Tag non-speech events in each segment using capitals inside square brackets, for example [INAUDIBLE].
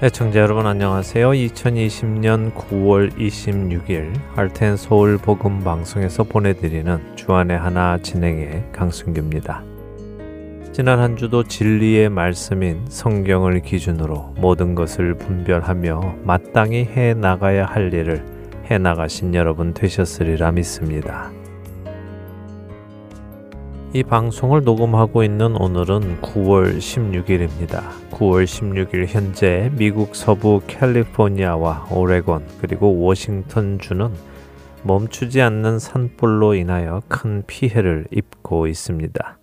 애청자 여러분 안녕하세요. 2020년 9월 26일 할텐 서울 복음 방송에서 보내드리는 주안의 하나 진행의 강순규입니다. 지난 한 주도 진리의 말씀인 성경을 기준으로 모든 것을 분별하며 마땅히 해 나가야 할 일을 해 나가신 여러분 되셨으리라 믿습니다. 이 방송을 녹음하고 있는 오늘은 9월 16일입니다. 9월 16일 현재 미국 서부 캘리포니아와 오레곤 그리고 워싱턴 주는 멈추지 않는 산불로 인하여 큰 피해를 입고 있습니다.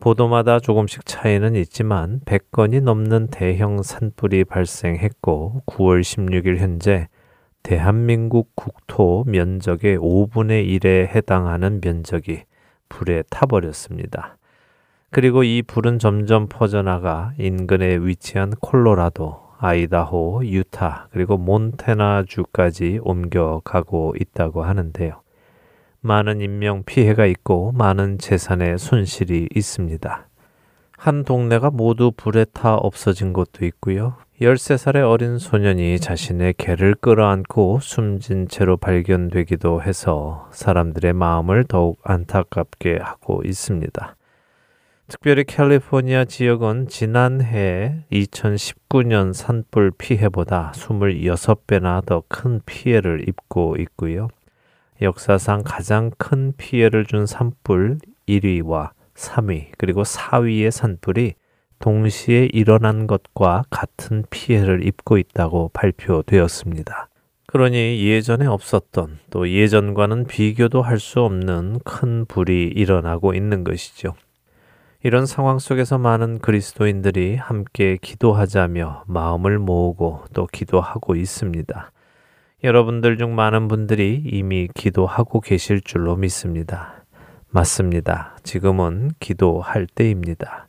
보도마다 조금씩 차이는 있지만 100건이 넘는 대형 산불이 발생했고 9월 16일 현재 대한민국 국토 면적의 5분의 1에 해당하는 면적이 불에 타버렸습니다. 그리고 이 불은 점점 퍼져나가 인근에 위치한 콜로라도, 아이다호, 유타, 그리고 몬테나주까지 옮겨가고 있다고 하는데요. 많은 인명 피해가 있고 많은 재산의 손실이 있습니다. 한 동네가 모두 불에 타 없어진 곳도 있고요. 13살의 어린 소년이 자신의 개를 끌어안고 숨진 채로 발견되기도 해서 사람들의 마음을 더욱 안타깝게 하고 있습니다. 특별히 캘리포니아 지역은 지난해 2019년 산불 피해보다 26배나 더 큰 피해를 입고 있고요. 역사상 가장 큰 피해를 준 산불 1위와 3위 그리고 4위의 산불이 동시에 일어난 것과 같은 피해를 입고 있다고 발표되었습니다. 그러니 예전에 없었던 또 예전과는 비교도 할 수 없는 큰 불이 일어나고 있는 것이죠. 이런 상황 속에서 많은 그리스도인들이 함께 기도하자며 마음을 모으고 또 기도하고 있습니다. 여러분들 중 많은 분들이 이미 기도하고 계실 줄로 믿습니다. 맞습니다. 지금은 기도할 때입니다.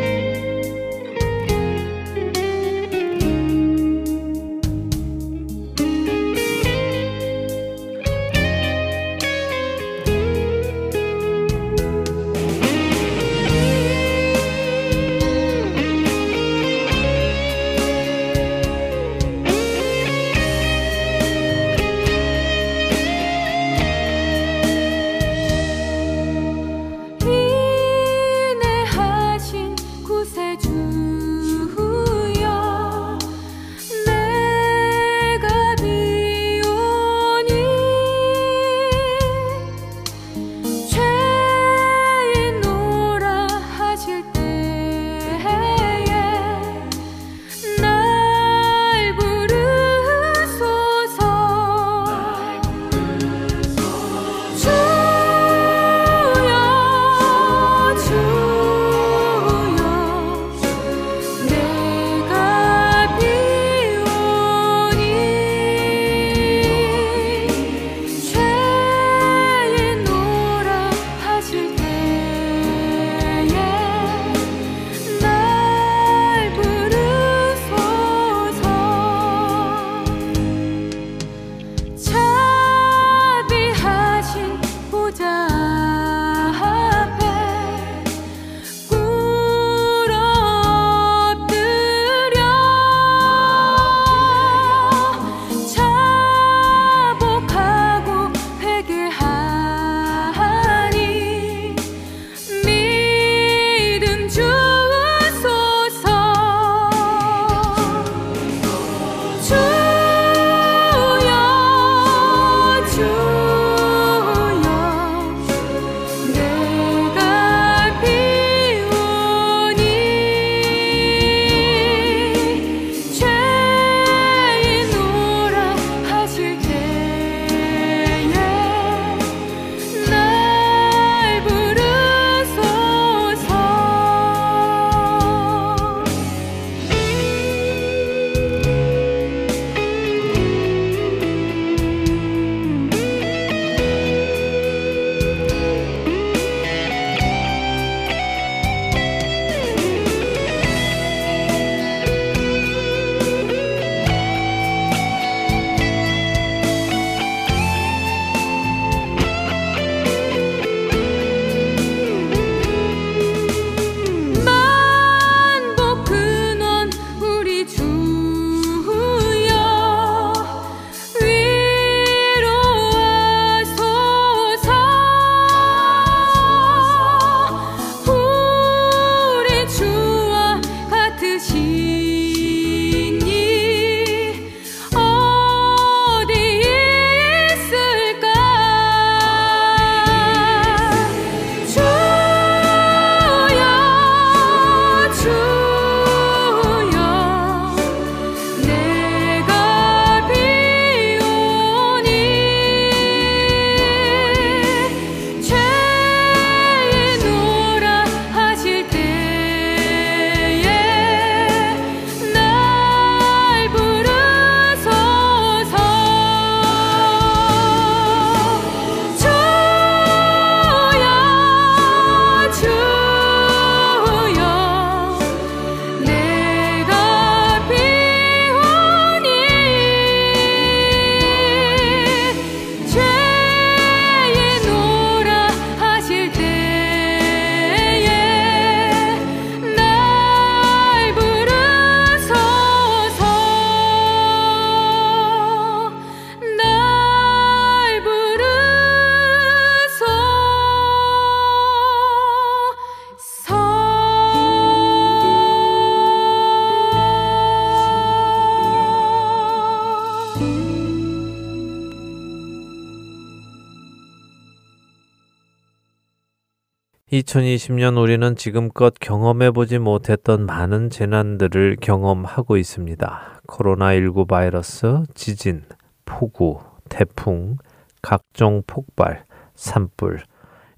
2020년 우리는 지금껏 경험해보지 못했던 많은 재난들을 경험하고 있습니다. 코로나19 바이러스, 지진, 폭우, 태풍, 각종 폭발, 산불,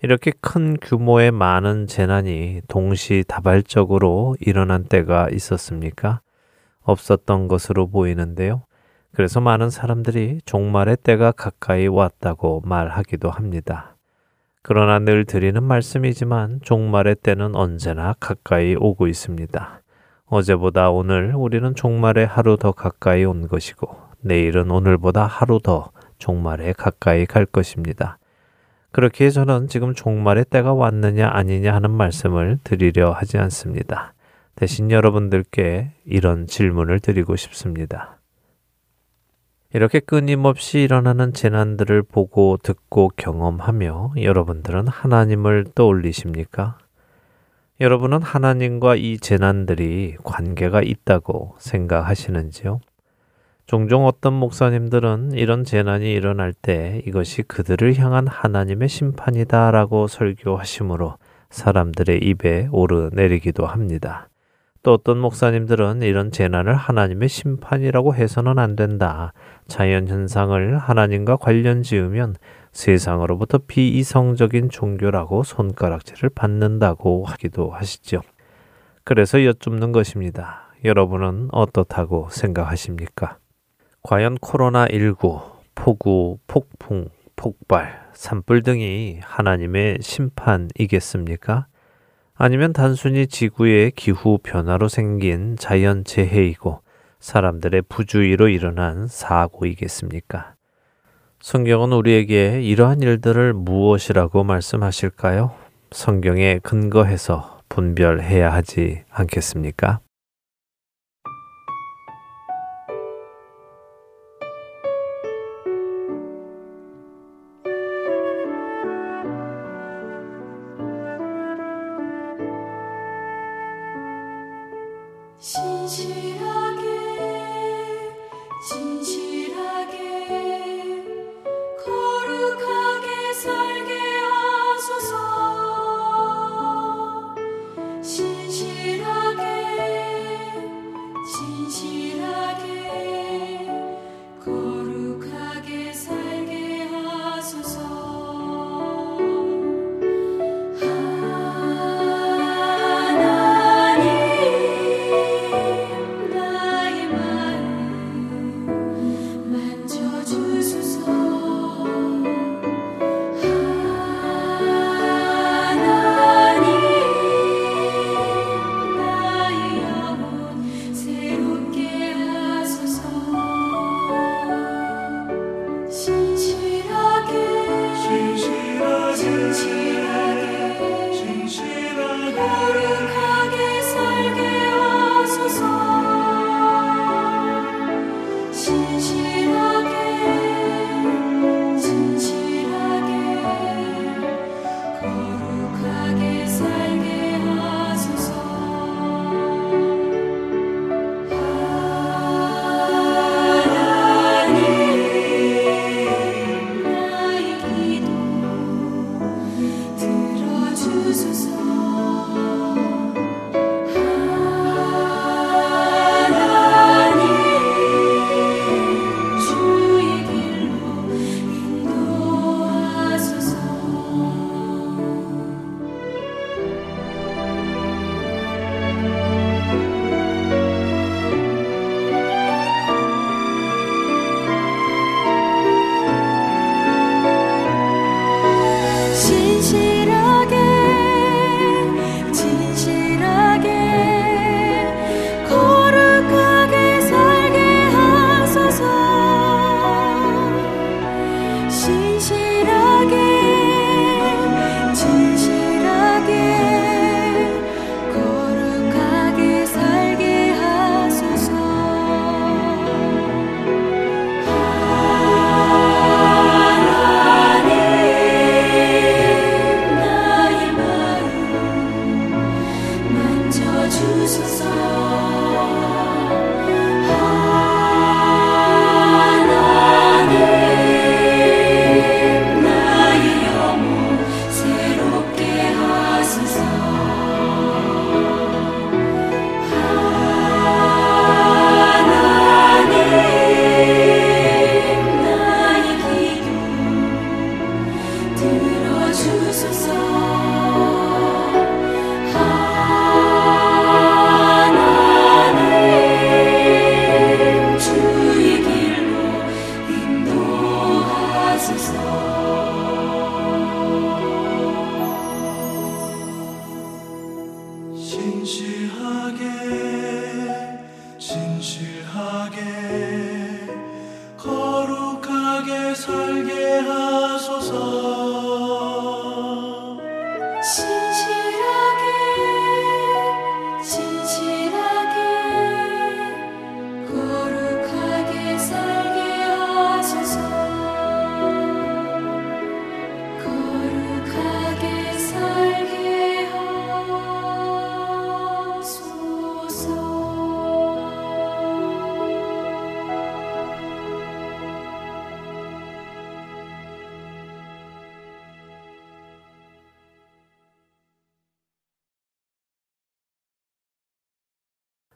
이렇게 큰 규모의 많은 재난이 동시다발적으로 일어난 때가 있었습니까? 없었던 것으로 보이는데요. 그래서 많은 사람들이 종말의 때가 가까이 왔다고 말하기도 합니다. 그러나 늘 드리는 말씀이지만 종말의 때는 언제나 가까이 오고 있습니다. 어제보다 오늘 우리는 종말에 하루 더 가까이 온 것이고 내일은 오늘보다 하루 더 종말에 가까이 갈 것입니다. 그렇기에 저는 지금 종말의 때가 왔느냐 아니냐 하는 말씀을 드리려 하지 않습니다. 대신 여러분들께 이런 질문을 드리고 싶습니다. 이렇게 끊임없이 일어나는 재난들을 보고 듣고 경험하며 여러분들은 하나님을 떠올리십니까? 여러분은 하나님과 이 재난들이 관계가 있다고 생각하시는지요? 종종 어떤 목사님들은 이런 재난이 일어날 때 이것이 그들을 향한 하나님의 심판이다라고 설교하시므로 사람들의 입에 오르내리기도 합니다. 또 어떤 목사님들은 이런 재난을 하나님의 심판이라고 해서는 안 된다. 자연 현상을 하나님과 관련 지으면 세상으로부터 비이성적인 종교라고 손가락질을 받는다고 하기도 하시죠. 그래서 여쭙는 것입니다. 여러분은 어떻다고 생각하십니까? 과연 코로나19, 폭우, 폭풍, 폭발, 산불 등이 하나님의 심판이겠습니까? 아니면 단순히 지구의 기후 변화로 생긴 자연 재해이고 사람들의 부주의로 일어난 사고이겠습니까? 성경은 우리에게 이러한 일들을 무엇이라고 말씀하실까요? 성경에 근거해서 분별해야 하지 않겠습니까?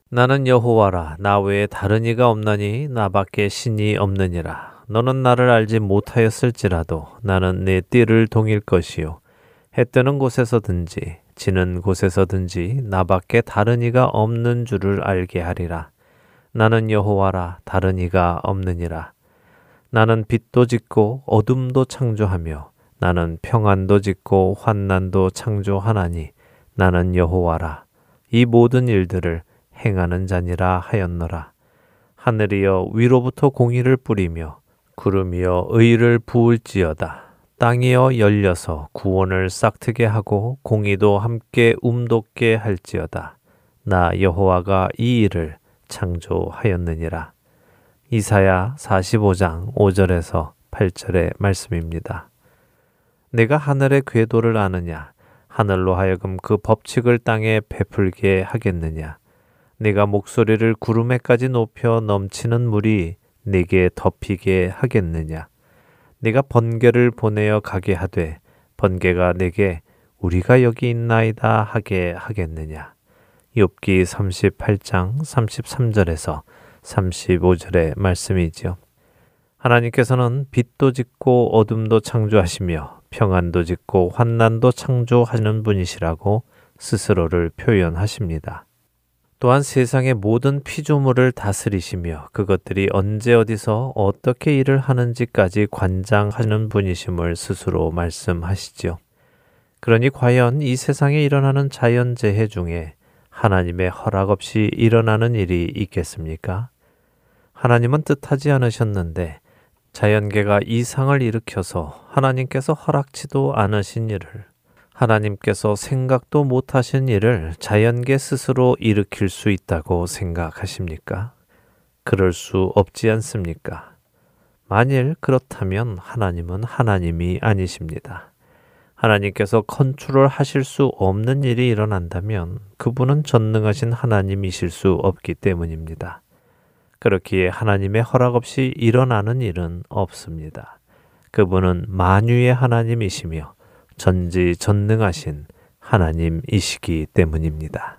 나는 여호와라 나 외에 다른 이가 없나니 나밖에 신이 없느니라. 너는 나를 알지 못하였을지라도 나는 내 띠를 동일 것이요. 해 뜨는 곳에서든지 지는 곳에서든지 나밖에 다른 이가 없는 줄을 알게 하리라. 나는 여호와라 다른 이가 없느니라. 나는 빛도 짓고 어둠도 창조하며 나는 평안도 짓고 환난도 창조하나니 나는 여호와라. 이 모든 일들을 행하는 자니라 하였노라. 하늘이여 위로부터 공의를 뿌리며 구름이여 의를 부을지어다. 땅이여 열려서 구원을 싹트게 하고 공의도 함께 움돋게 할지어다. 나 여호와가 이 일을 창조하였느니라. 이사야 45장 5절에서 8절의 말씀입니다. 내가 하늘의 궤도를 아느냐? 하늘로 하여금 그 법칙을 땅에 베풀게 하겠느냐? 내가 목소리를 구름에까지 높여 넘치는 물이 내게 덮이게 하겠느냐? 내가 번개를 보내어 가게 하되 번개가 내게 우리가 여기 있나이다 하게 하겠느냐? 욥기 38장 33절에서 35절의 말씀이지요. 하나님께서는 빛도 짓고 어둠도 창조하시며 평안도 짓고 환난도 창조하는 분이시라고 스스로를 표현하십니다. 또한 세상의 모든 피조물을 다스리시며 그것들이 언제 어디서 어떻게 일을 하는지까지 관장하는 분이심을 스스로 말씀하시지요. 그러니 과연 이 세상에 일어나는 자연재해 중에 하나님의 허락 없이 일어나는 일이 있겠습니까? 하나님은 뜻하지 않으셨는데 자연계가 이상을 일으켜서 하나님께서 허락치도 않으신 일을 하나님께서 생각도 못하신 일을 자연계 스스로 일으킬 수 있다고 생각하십니까? 그럴 수 없지 않습니까? 만일 그렇다면 하나님은 하나님이 아니십니다. 하나님께서 컨트롤 하실 수 없는 일이 일어난다면 그분은 전능하신 하나님이실 수 없기 때문입니다. 그렇기에 하나님의 허락 없이 일어나는 일은 없습니다. 그분은 만유의 하나님이시며 전지 전능하신 하나님이시기 때문입니다.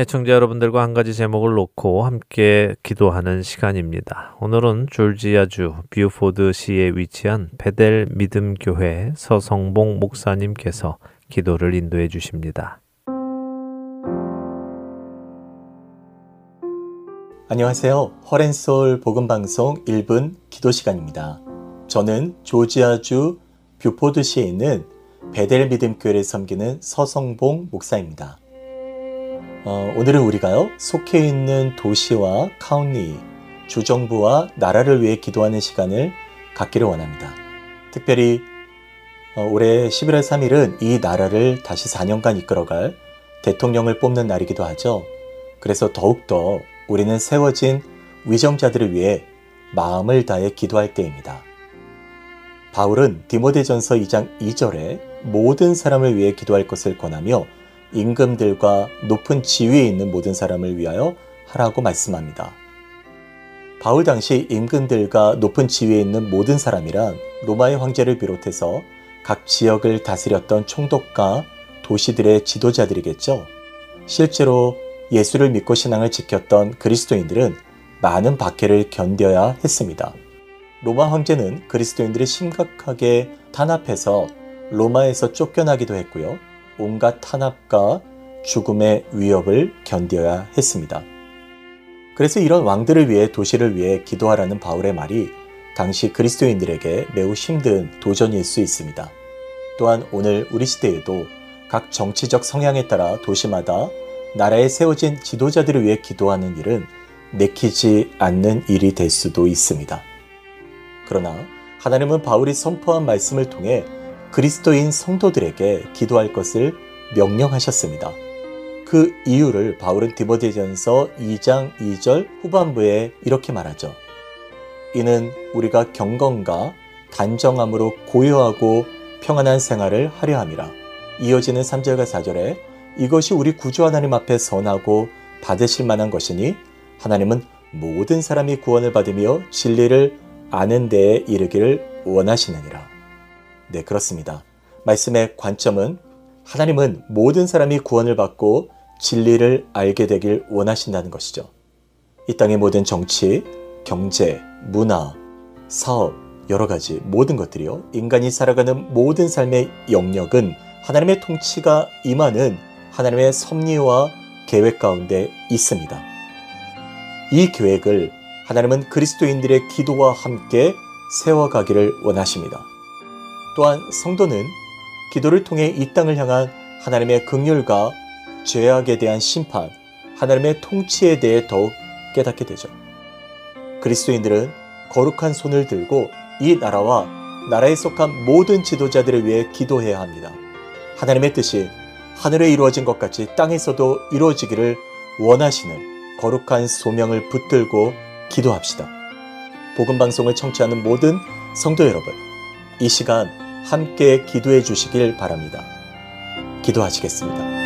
애청자 여러분들과 한 가지 제목을 놓고 함께 기도하는 시간입니다. 오늘은 조지아주 뷰포드 시에 위치한 베델 믿음교회 서성봉 목사님께서 기도를 인도해 주십니다. 안녕하세요. 허렌솔 복음방송 1분 기도 시간입니다. 저는 조지아주 뷰포드시에 있는 베델 믿음교회를 섬기는 서성봉 목사입니다. 어, 오늘은 우리가요, 속해 있는 도시와 카운티, 주정부와 나라를 위해 기도하는 시간을 갖기를 원합니다. 특별히 어, 올해 11월 3일은 이 나라를 다시 4년간 이끌어갈 대통령을 뽑는 날이기도 하죠. 그래서 더욱더 우리는 세워진 위정자들을 위해 마음을 다해 기도할 때입니다. 바울은 디모데전서 2장 2절에 모든 사람을 위해 기도할 것을 권하며 임금들과 높은 지위에 있는 모든 사람을 위하여 하라고 말씀합니다. 바울 당시 임금들과 높은 지위에 있는 모든 사람이란 로마의 황제를 비롯해서 각 지역을 다스렸던 총독과 도시들의 지도자들이겠죠. 실제로 예수를 믿고 신앙을 지켰던 그리스도인들은 많은 박해를 견뎌야 했습니다. 로마 황제는 그리스도인들이 심각하게 탄압해서 로마에서 쫓겨나기도 했고요. 온갖 탄압과 죽음의 위협을 견뎌야 했습니다. 그래서 이런 왕들을 위해 도시를 위해 기도하라는 바울의 말이 당시 그리스도인들에게 매우 힘든 도전일 수 있습니다. 또한 오늘 우리 시대에도 각 정치적 성향에 따라 도시마다 나라에 세워진 지도자들을 위해 기도하는 일은 내키지 않는 일이 될 수도 있습니다. 그러나 하나님은 바울이 선포한 말씀을 통해 그리스도인 성도들에게 기도할 것을 명령하셨습니다. 그 이유를 바울은 디모데전서 2장 2절 후반부에 이렇게 말하죠. 이는 우리가 경건과 단정함으로 고요하고 평안한 생활을 하려 함이라. 이어지는 3절과 4절에 이것이 우리 구주 하나님 앞에 선하고 받으실 만한 것이니 하나님은 모든 사람이 구원을 받으며 진리를 아는 데에 이르기를 원하시느니라. 네, 그렇습니다. 말씀의 관점은 하나님은 모든 사람이 구원을 받고 진리를 알게 되길 원하신다는 것이죠. 이 땅의 모든 정치, 경제, 문화, 사업, 여러 가지 모든 것들이요. 인간이 살아가는 모든 삶의 영역은 하나님의 통치가 임하는 하나님의 섭리와 계획 가운데 있습니다. 이 계획을 하나님은 그리스도인들의 기도와 함께 세워가기를 원하십니다. 또한 성도는 기도를 통해 이 땅을 향한 하나님의 극률과 죄악에 대한 심판, 하나님의 통치에 대해 더욱 깨닫게 되죠. 그리스도인들은 거룩한 손을 들고 이 나라와 나라에 속한 모든 지도자들을 위해 기도해야 합니다. 하나님의 뜻이 하늘에 이루어진 것 같이 땅에서도 이루어지기를 원하시는 거룩한 소명을 붙들고 기도합시다. 복음 방송을 청취하는 모든 성도 여러분, 이 시간 함께 기도해 주시길 바랍니다. 기도하시겠습니다.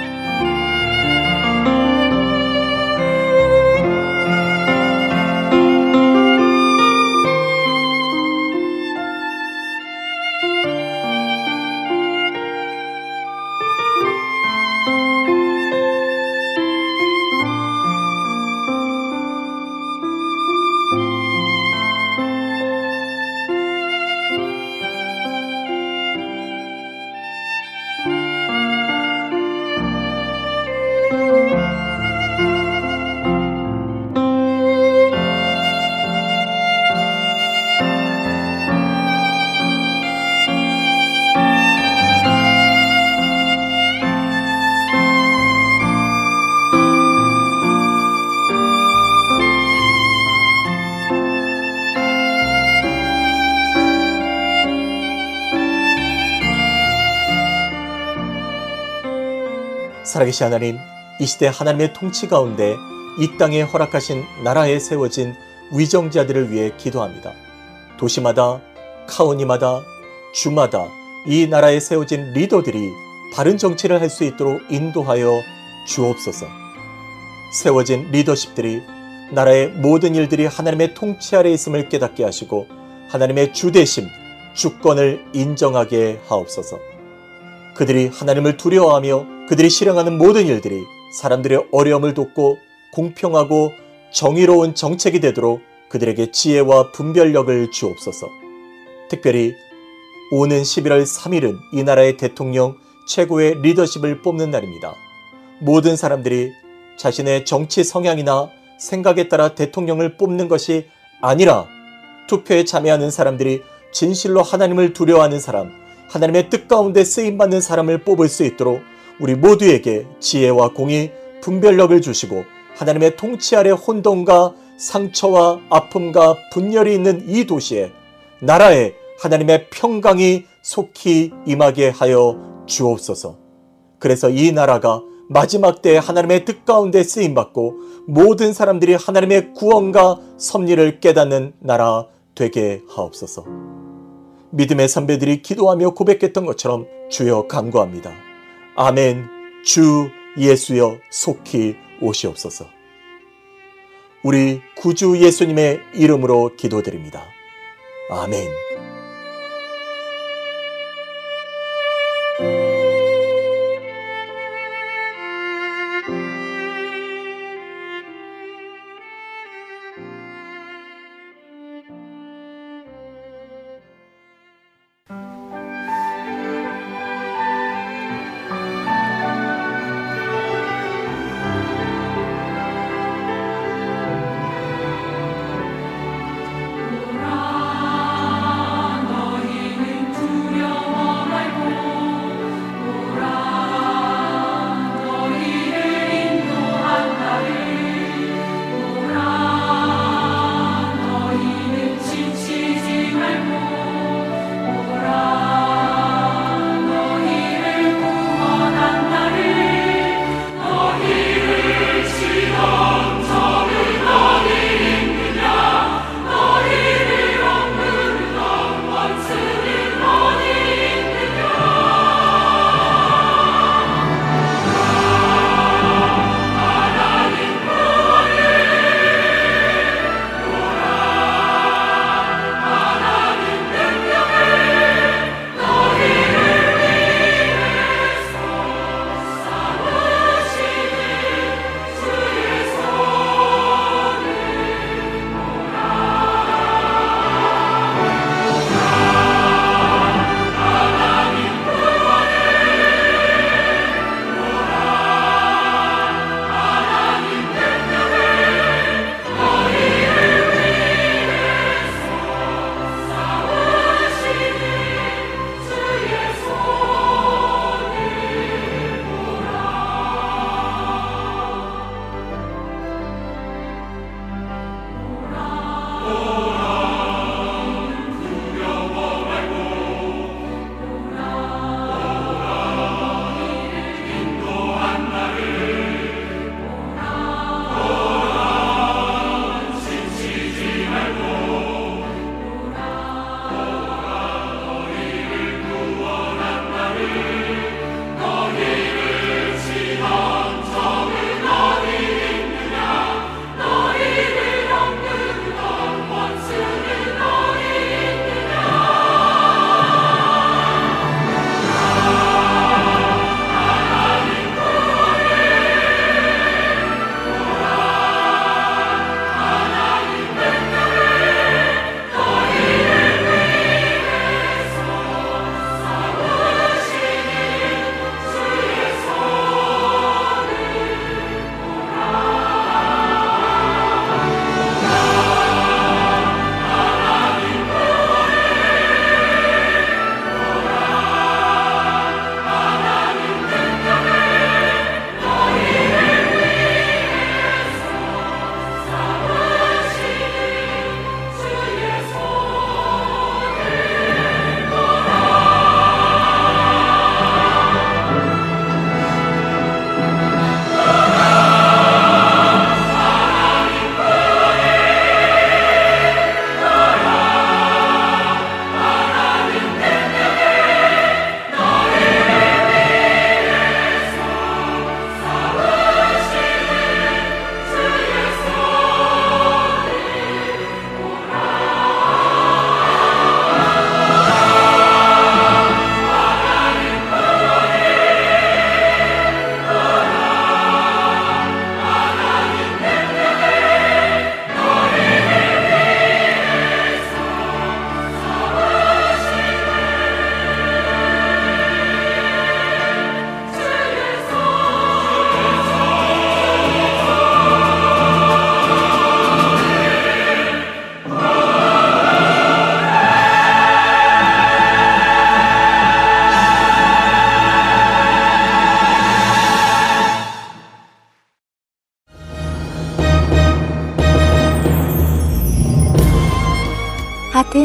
살아계신 하나님, 이 시대 하나님의 통치 가운데 이 땅에 허락하신 나라에 세워진 위정자들을 위해 기도합니다. 도시마다, 카운티마다, 주마다 이 나라에 세워진 리더들이 바른 정치를 할 수 있도록 인도하여 주옵소서. 세워진 리더십들이 나라의 모든 일들이 하나님의 통치 아래 있음을 깨닫게 하시고 하나님의 주대심, 주권을 인정하게 하옵소서. 그들이 하나님을 두려워하며 그들이 실행하는 모든 일들이 사람들의 어려움을 돕고 공평하고 정의로운 정책이 되도록 그들에게 지혜와 분별력을 주옵소서. 특별히 오는 11월 3일은 이 나라의 대통령 최고의 리더십을 뽑는 날입니다. 모든 사람들이 자신의 정치 성향이나 생각에 따라 대통령을 뽑는 것이 아니라 투표에 참여하는 사람들이 진실로 하나님을 두려워하는 사람, 하나님의 뜻 가운데 쓰임받는 사람을 뽑을 수 있도록 우리 모두에게 지혜와 공의, 분별력을 주시고 하나님의 통치 아래 혼돈과 상처와 아픔과 분열이 있는 이 도시에 나라에 하나님의 평강이 속히 임하게 하여 주옵소서. 그래서 이 나라가 마지막 때에 하나님의 뜻 가운데 쓰임 받고 모든 사람들이 하나님의 구원과 섭리를 깨닫는 나라 되게 하옵소서. 믿음의 선배들이 기도하며 고백했던 것처럼 주여 간구합니다. 아멘. 주 예수여 속히 오시옵소서. 우리 구주 예수님의 이름으로 기도드립니다. 아멘.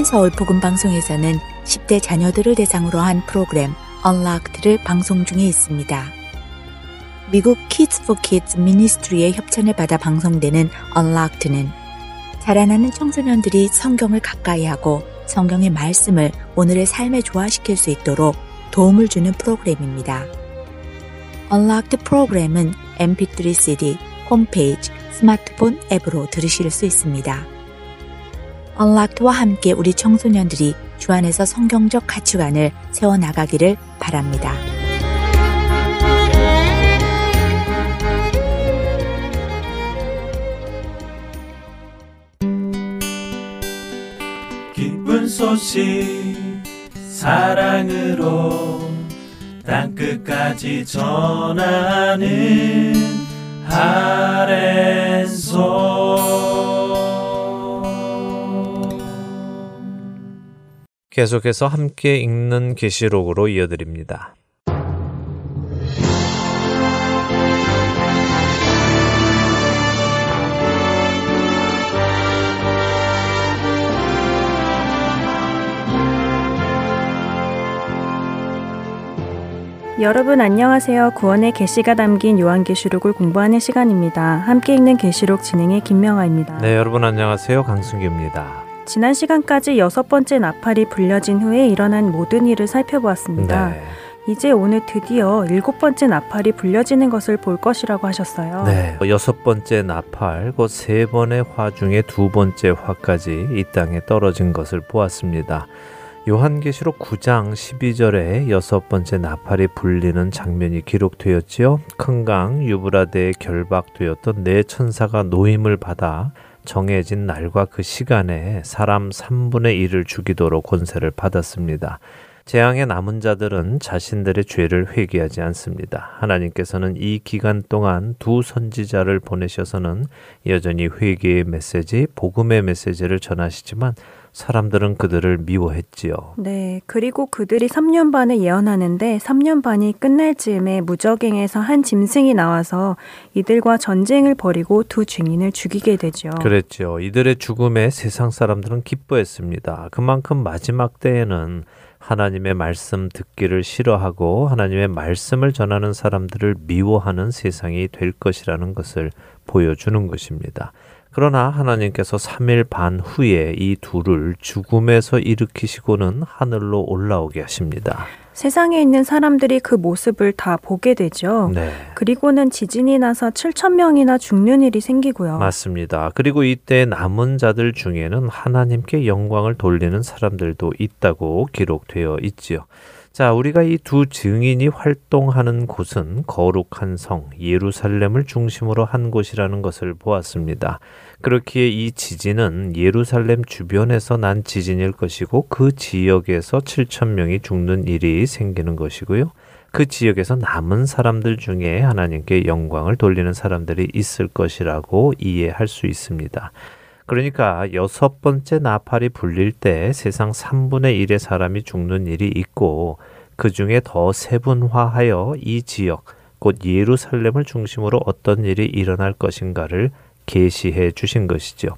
서울 복음방송에서는 10대 자녀들을 대상으로 한 프로그램 Unlocked를 방송 중에 있습니다. 미국 Kids for Kids 미니스트리의 협찬을 받아 방송되는 Unlocked는 자라나는 청소년들이 성경을 가까이 하고 성경의 말씀을 오늘의 삶에 조화시킬 수 있도록 도움을 주는 프로그램입니다. Unlocked 프로그램은 mp3 cd, 홈페이지, 스마트폰 앱으로 들으실 수 있습니다. Unlocked와 함께 우리 청소년들이 주 안에서 성경적 가치관을 세워나가기를 바랍니다. 기쁜 소식 사랑으로 땅끝까지 전하는 아랜소 계속해서 함께 읽는 계시록으로 이어드립니다. 여러분 안녕하세요. 구원의 계시가 담긴 요한계시록을 공부하는 시간입니다. 함께 읽는 계시록 진행의 김명아입니다. 네, 여러분 안녕하세요. 강승규입니다. 지난 시간까지 여섯 번째 나팔이 불려진 후에 일어난 모든 일을 살펴보았습니다. 네. 이제 오늘 드디어 일곱 번째 나팔이 불려지는 것을 볼 것이라고 하셨어요. 네, 여섯 번째 나팔, 곧 세 번의 화 중에 두 번째 화까지 이 땅에 떨어진 것을 보았습니다. 요한계시록 9장 12절에 여섯 번째 나팔이 불리는 장면이 기록되었지요. 큰 강 유브라데에 결박되었던 네 천사가 노임을 받아 정해진 날과 그 시간에 사람 3분의 1을 죽이도록 권세를 받았습니다. 재앙의 남은 자들은 자신들의 죄를 회개하지 않습니다. 하나님께서는 이 기간 동안 두 선지자를 보내셔서는 여전히 회개의 메시지, 복음의 메시지를 전하시지만 사람들은 그들을 미워했지요. 네, 그리고 그들이 3년 반을 예언하는데 3년 반이 끝날 즈음에 무적행에서 한 짐승이 나와서 이들과 전쟁을 벌이고 두 증인을 죽이게 되죠. 그랬죠. 이들의 죽음에 세상 사람들은 기뻐했습니다. 그만큼 마지막 때에는 하나님의 말씀 듣기를 싫어하고 하나님의 말씀을 전하는 사람들을 미워하는 세상이 될 것이라는 것을 보여주는 것입니다. 그러나 하나님께서 3일 반 후에 이 둘을 죽음에서 일으키시고는 하늘로 올라오게 하십니다. 세상에 있는 사람들이 그 모습을 다 보게 되죠. 네. 그리고는 지진이 나서 7천 명이나 죽는 일이 생기고요. 맞습니다. 그리고 이때 남은 자들 중에는 하나님께 영광을 돌리는 사람들도 있다고 기록되어 있지요. 자, 우리가 이 두 증인이 활동하는 곳은 거룩한 성 예루살렘을 중심으로 한 곳이라는 것을 보았습니다. 그렇기에 이 지진은 예루살렘 주변에서 난 지진일 것이고 그 지역에서 7천 명이 죽는 일이 생기는 것이고요. 그 지역에서 남은 사람들 중에 하나님께 영광을 돌리는 사람들이 있을 것이라고 이해할 수 있습니다. 그러니까 여섯 번째 나팔이 불릴 때 세상 3분의 1의 사람이 죽는 일이 있고 그 중에 더 세분화하여 이 지역, 곧 예루살렘을 중심으로 어떤 일이 일어날 것인가를 계시해 주신 것이죠.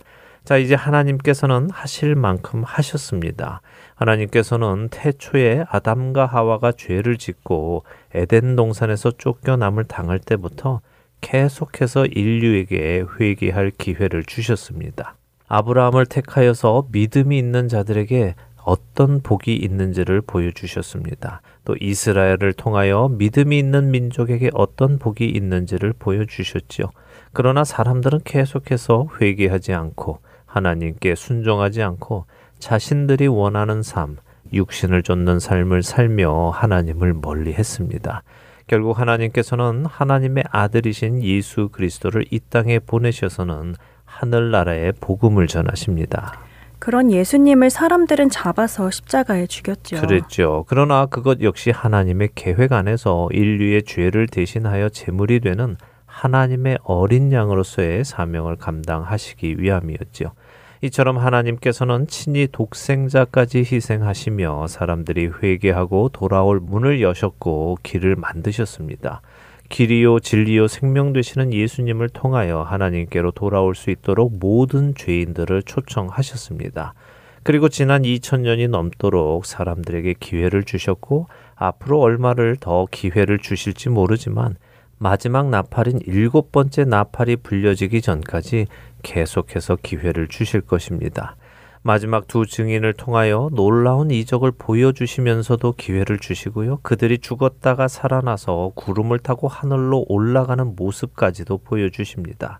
자, 이제 하나님께서는 하실 만큼 하셨습니다. 하나님께서는 태초에 아담과 하와가 죄를 짓고 에덴 동산에서 쫓겨남을 당할 때부터 계속해서 인류에게 회개할 기회를 주셨습니다. 아브라함을 택하여서 믿음이 있는 자들에게 어떤 복이 있는지를 보여주셨습니다. 또 이스라엘을 통하여 믿음이 있는 민족에게 어떤 복이 있는지를 보여주셨지요. 그러나 사람들은 계속해서 회개하지 않고 하나님께 순종하지 않고 자신들이 원하는 삶, 육신을 쫓는 삶을 살며 하나님을 멀리 했습니다. 결국 하나님께서는 하나님의 아들이신 예수 그리스도를 이 땅에 보내셔서는 하늘나라의 복음을 전하십니다. 그런 예수님을 사람들은 잡아서 십자가에 죽였죠. 그랬죠. 그러나 그것 역시 하나님의 계획 안에서 인류의 죄를 대신하여 제물이 되는 하나님의 어린 양으로서의 사명을 감당하시기 위함이었죠. 이처럼 하나님께서는 친히 독생자까지 희생하시며 사람들이 회개하고 돌아올 문을 여셨고 길을 만드셨습니다. 길이요 진리요 생명 되시는 예수님을 통하여 하나님께로 돌아올 수 있도록 모든 죄인들을 초청하셨습니다. 그리고 지난 2000년이 넘도록 사람들에게 기회를 주셨고 앞으로 얼마를 더 기회를 주실지 모르지만 마지막 나팔인 일곱 번째 나팔이 불려지기 전까지 계속해서 기회를 주실 것입니다. 마지막 두 증인을 통하여 놀라운 이적을 보여주시면서도 기회를 주시고요. 그들이 죽었다가 살아나서 구름을 타고 하늘로 올라가는 모습까지도 보여주십니다.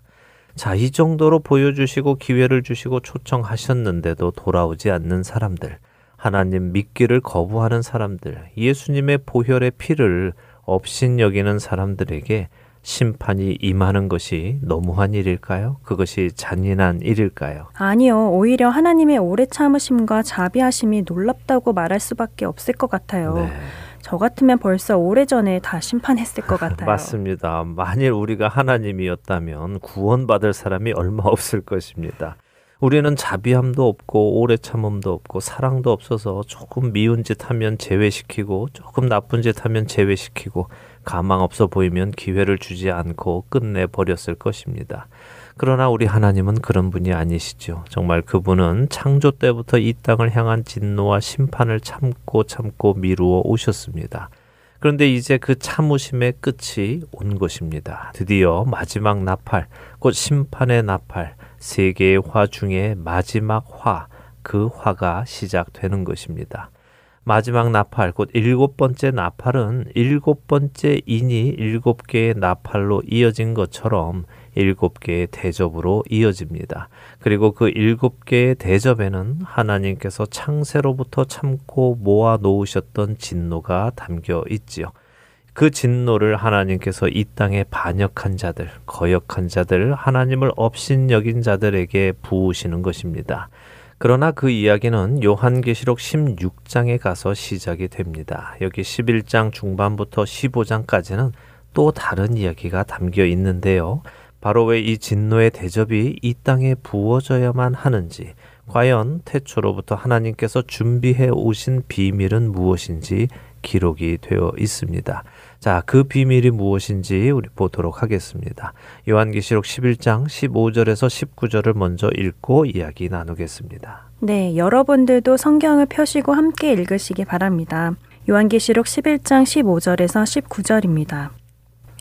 자, 이 정도로 보여주시고 기회를 주시고 초청하셨는데도 돌아오지 않는 사람들, 하나님 믿기를 거부하는 사람들, 예수님의 보혈의 피를 업신 여기는 사람들에게 심판이 임하는 것이 너무한 일일까요? 그것이 잔인한 일일까요? 아니요. 오히려 하나님의 오래 참으심과 자비하심이 놀랍다고 말할 수밖에 없을 것 같아요. 네. 저 같으면 벌써 오래전에 다 심판했을 것 [LAUGHS] 같아요. 맞습니다. 만일 우리가 하나님이었다면 구원받을 사람이 얼마 없을 것입니다. 우리는 자비함도 없고 오래 참음도 없고 사랑도 없어서 조금 미운 짓 하면 제외시키고 조금 나쁜 짓 하면 제외시키고 가망 없어 보이면 기회를 주지 않고 끝내 버렸을 것입니다. 그러나 우리 하나님은 그런 분이 아니시죠. 정말 그분은 창조 때부터 이 땅을 향한 진노와 심판을 참고 참고 미루어 오셨습니다. 그런데 이제 그 참으심의 끝이 온 것입니다. 드디어 마지막 나팔, 곧 심판의 나팔, 세 개의 화 중에 마지막 화, 그 화가 시작되는 것입니다. 마지막 나팔, 곧 일곱 번째 나팔은 일곱 번째 인이 일곱 개의 나팔로 이어진 것처럼 일곱 개의 대접으로 이어집니다. 그리고 그 일곱 개의 대접에는 하나님께서 창세로부터 참고 모아 놓으셨던 진노가 담겨 있지요. 그 진노를 하나님께서 이 땅에 반역한 자들, 거역한 자들, 하나님을 업신여긴 자들에게 부으시는 것입니다. 그러나 그 이야기는 요한계시록 16장에 가서 시작이 됩니다. 여기 11장 중반부터 15장까지는 또 다른 이야기가 담겨 있는데요. 바로 왜 이 진노의 대접이 이 땅에 부어져야만 하는지, 과연 태초로부터 하나님께서 준비해 오신 비밀은 무엇인지 기록이 되어 있습니다. 자, 그 비밀이 무엇인지 우리 보도록 하겠습니다. 요한계시록 11장 15절에서 19절을 먼저 읽고 이야기 나누겠습니다. 네, 여러분들도 성경을 펴시고 함께 읽으시기 바랍니다. 요한계시록 11장 15절에서 19절입니다.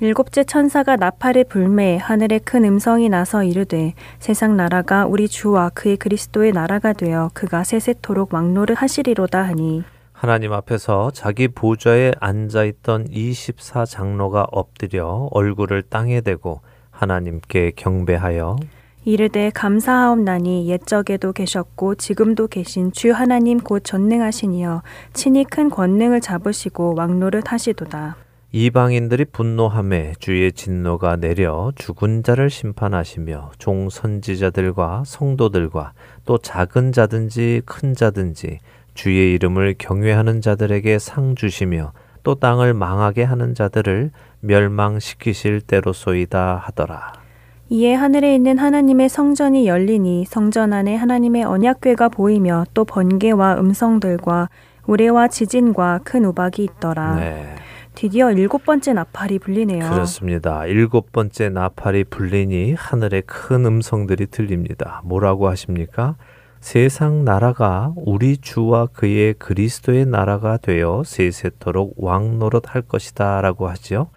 일곱째 천사가 나팔을 불매 하늘에 큰 음성이 나서 이르되 세상 나라가 우리 주와 그의 그리스도의 나라가 되어 그가 세세토록 왕노를 하시리로다 하니 하나님 앞에서 자기 보좌에 앉아 있던 24 장로가 엎드려 얼굴을 땅에 대고 하나님께 경배하여 이르되 감사하옵나니 옛적에도 계셨고 지금도 계신 주 하나님 곧 전능하시니여 친히 큰 권능을 잡으시고 왕노릇 하시도다. 이방인들이 분노함에 주의 진노가 내려 죽은 자를 심판하시며 종 선지자들과 성도들과 또 작은 자든지 큰 자든지 주의 이름을 경외하는 자들에게 상 주시며 또 땅을 망하게 하는 자들을 멸망시키실 때로소이다 하더라. 이에 하늘에 있는 하나님의 성전이 열리니 성전 안에 하나님의 언약궤가 보이며 또 번개와 음성들과 우레와 지진과 큰 우박이 있더라. 네. 드디어 일곱 번째 나팔이 불리네요. 그렇습니다. 일곱 번째 나팔이 불리니 하늘에 큰 음성들이 들립니다. 뭐라고 하십니까? 세상 나라가 우리 주와 그의 그리스도의 나라가 되어 세세토록 왕 노릇 할 것이다 라고 하지요.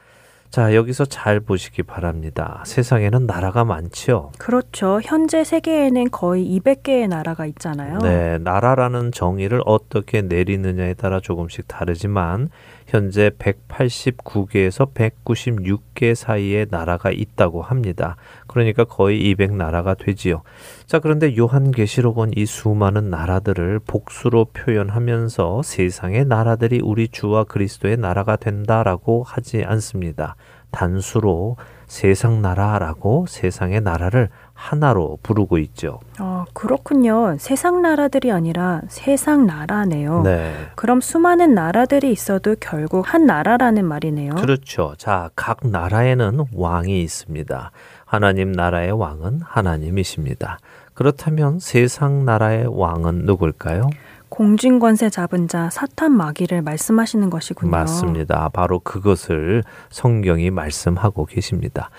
자, 여기서 잘 보시기 바랍니다. 세상에는 나라가 많지요. 그렇죠. 현재 세계에는 거의 200개의 나라가 있잖아요. 네, 나라라는 정의를 어떻게 내리느냐에 따라 조금씩 다르지만 현재 189개에서 196개 사이에 나라가 있다고 합니다. 그러니까 거의 200나라가 되지요. 자, 그런데 요한계시록은 이 수많은 나라들을 복수로 표현하면서 세상의 나라들이 우리 주와 그리스도의 나라가 된다라고 하지 않습니다. 단수로 세상 나라라고 세상의 나라를 하나로 부르고 있죠. 아, 그렇군요. 세상 나라들이 아니라 세상 나라네요. 네. 그럼 수많은 나라들이 있어도 결국 한 나라라는 말이네요. 그렇죠. 자, 각 나라에는 왕이 있습니다. 하나님 나라의 왕은 하나님이십니다. 그렇다면 세상 나라의 왕은 누굴까요? 공중 권세 잡은 자 사탄 마귀를 말씀하시는 것이군요. 맞습니다. 바로 그것을 성경이 말씀하고 계십니다.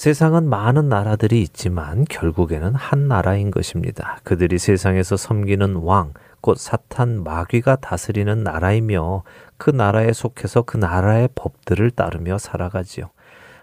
세상은 많은 나라들이 있지만 결국에는 한 나라인 것입니다. 그들이 세상에서 섬기는 왕, 곧 사탄 마귀가 다스리는 나라이며 그 나라에 속해서 그 나라의 법들을 따르며 살아가지요.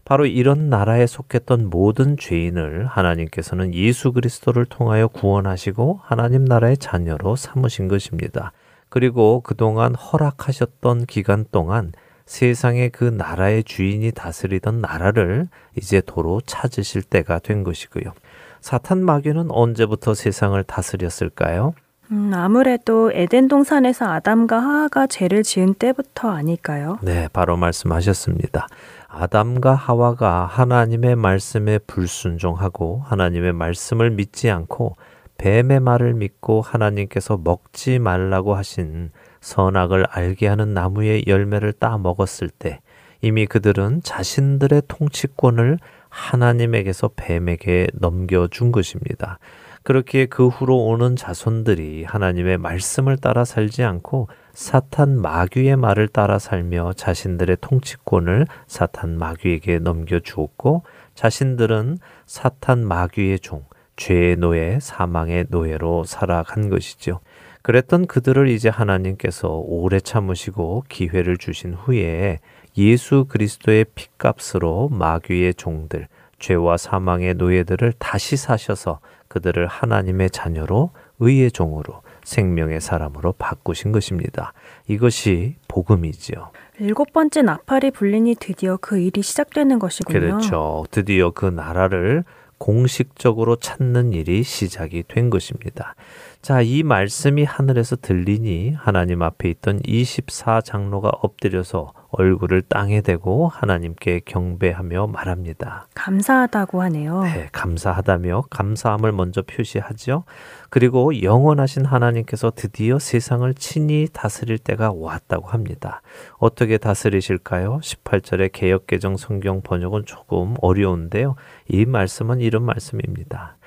바로 이런 나라에 속했던 모든 죄인을 하나님께서는 예수 그리스도를 통하여 구원하시고 하나님 나라의 자녀로 삼으신 것입니다. 그리고 그동안 허락하셨던 기간 동안 세상의 그 나라의 주인이 다스리던 나라를 이제 도로 찾으실 때가 된 것이고요. 사탄 마귀는 언제부터 세상을 다스렸을까요? 음, 아무래도 에덴 동산에서 아담과 하하가 죄를 지은 때부터 아닐까요? 네, 바로 말씀하셨습니다. 아담과 하와가 하나님의 말씀에 불순종하고 하나님의 말씀을 믿지 않고 뱀의 말을 믿고 하나님께서 먹지 말라고 하신 선악을 알게 하는 나무의 열매를 따 먹었을 때 이미 그들은 자신들의 통치권을 하나님에게서 뱀에게 넘겨준 것입니다. 그렇기에 그 후로 오는 자손들이 하나님의 말씀을 따라 살지 않고 사탄 마귀의 말을 따라 살며 자신들의 통치권을 사탄 마귀에게 넘겨주었고 자신들은 사탄 마귀의 종, 죄의 노예, 사망의 노예로 살아간 것이죠. 그랬던 그들을 이제 하나님께서 오래 참으시고 기회를 주신 후에 예수 그리스도의 핏값으로 마귀의 종들, 죄와 사망의 노예들을 다시 사셔서 그들을 하나님의 자녀로 의의 종으로 생명의 사람으로 바꾸신 것입니다. 이것이 복음이지요. 일곱 번째 나팔이 불리니 드디어 그 일이 시작되는 것이군요. 그렇죠. 드디어 그 나라를 공식적으로 찾는 일이 시작이 된 것입니다. 자, 이 말씀이 하늘에서 들리니 하나님 앞에 있던 24장로가 엎드려서 얼굴을 땅에 대고 하나님께 경배하며 말합니다. 감사하다고 하네요. 네, 감사하다며 감사함을 먼저 표시하죠. 그리고 영원하신 하나님께서 드디어 세상을 친히 다스릴 때가 왔다고 합니다. 어떻게 다스리실까요? 18절의 개혁개정 성경 번역은 조금 어려운데요. 이 말씀은 이런 말씀입니다.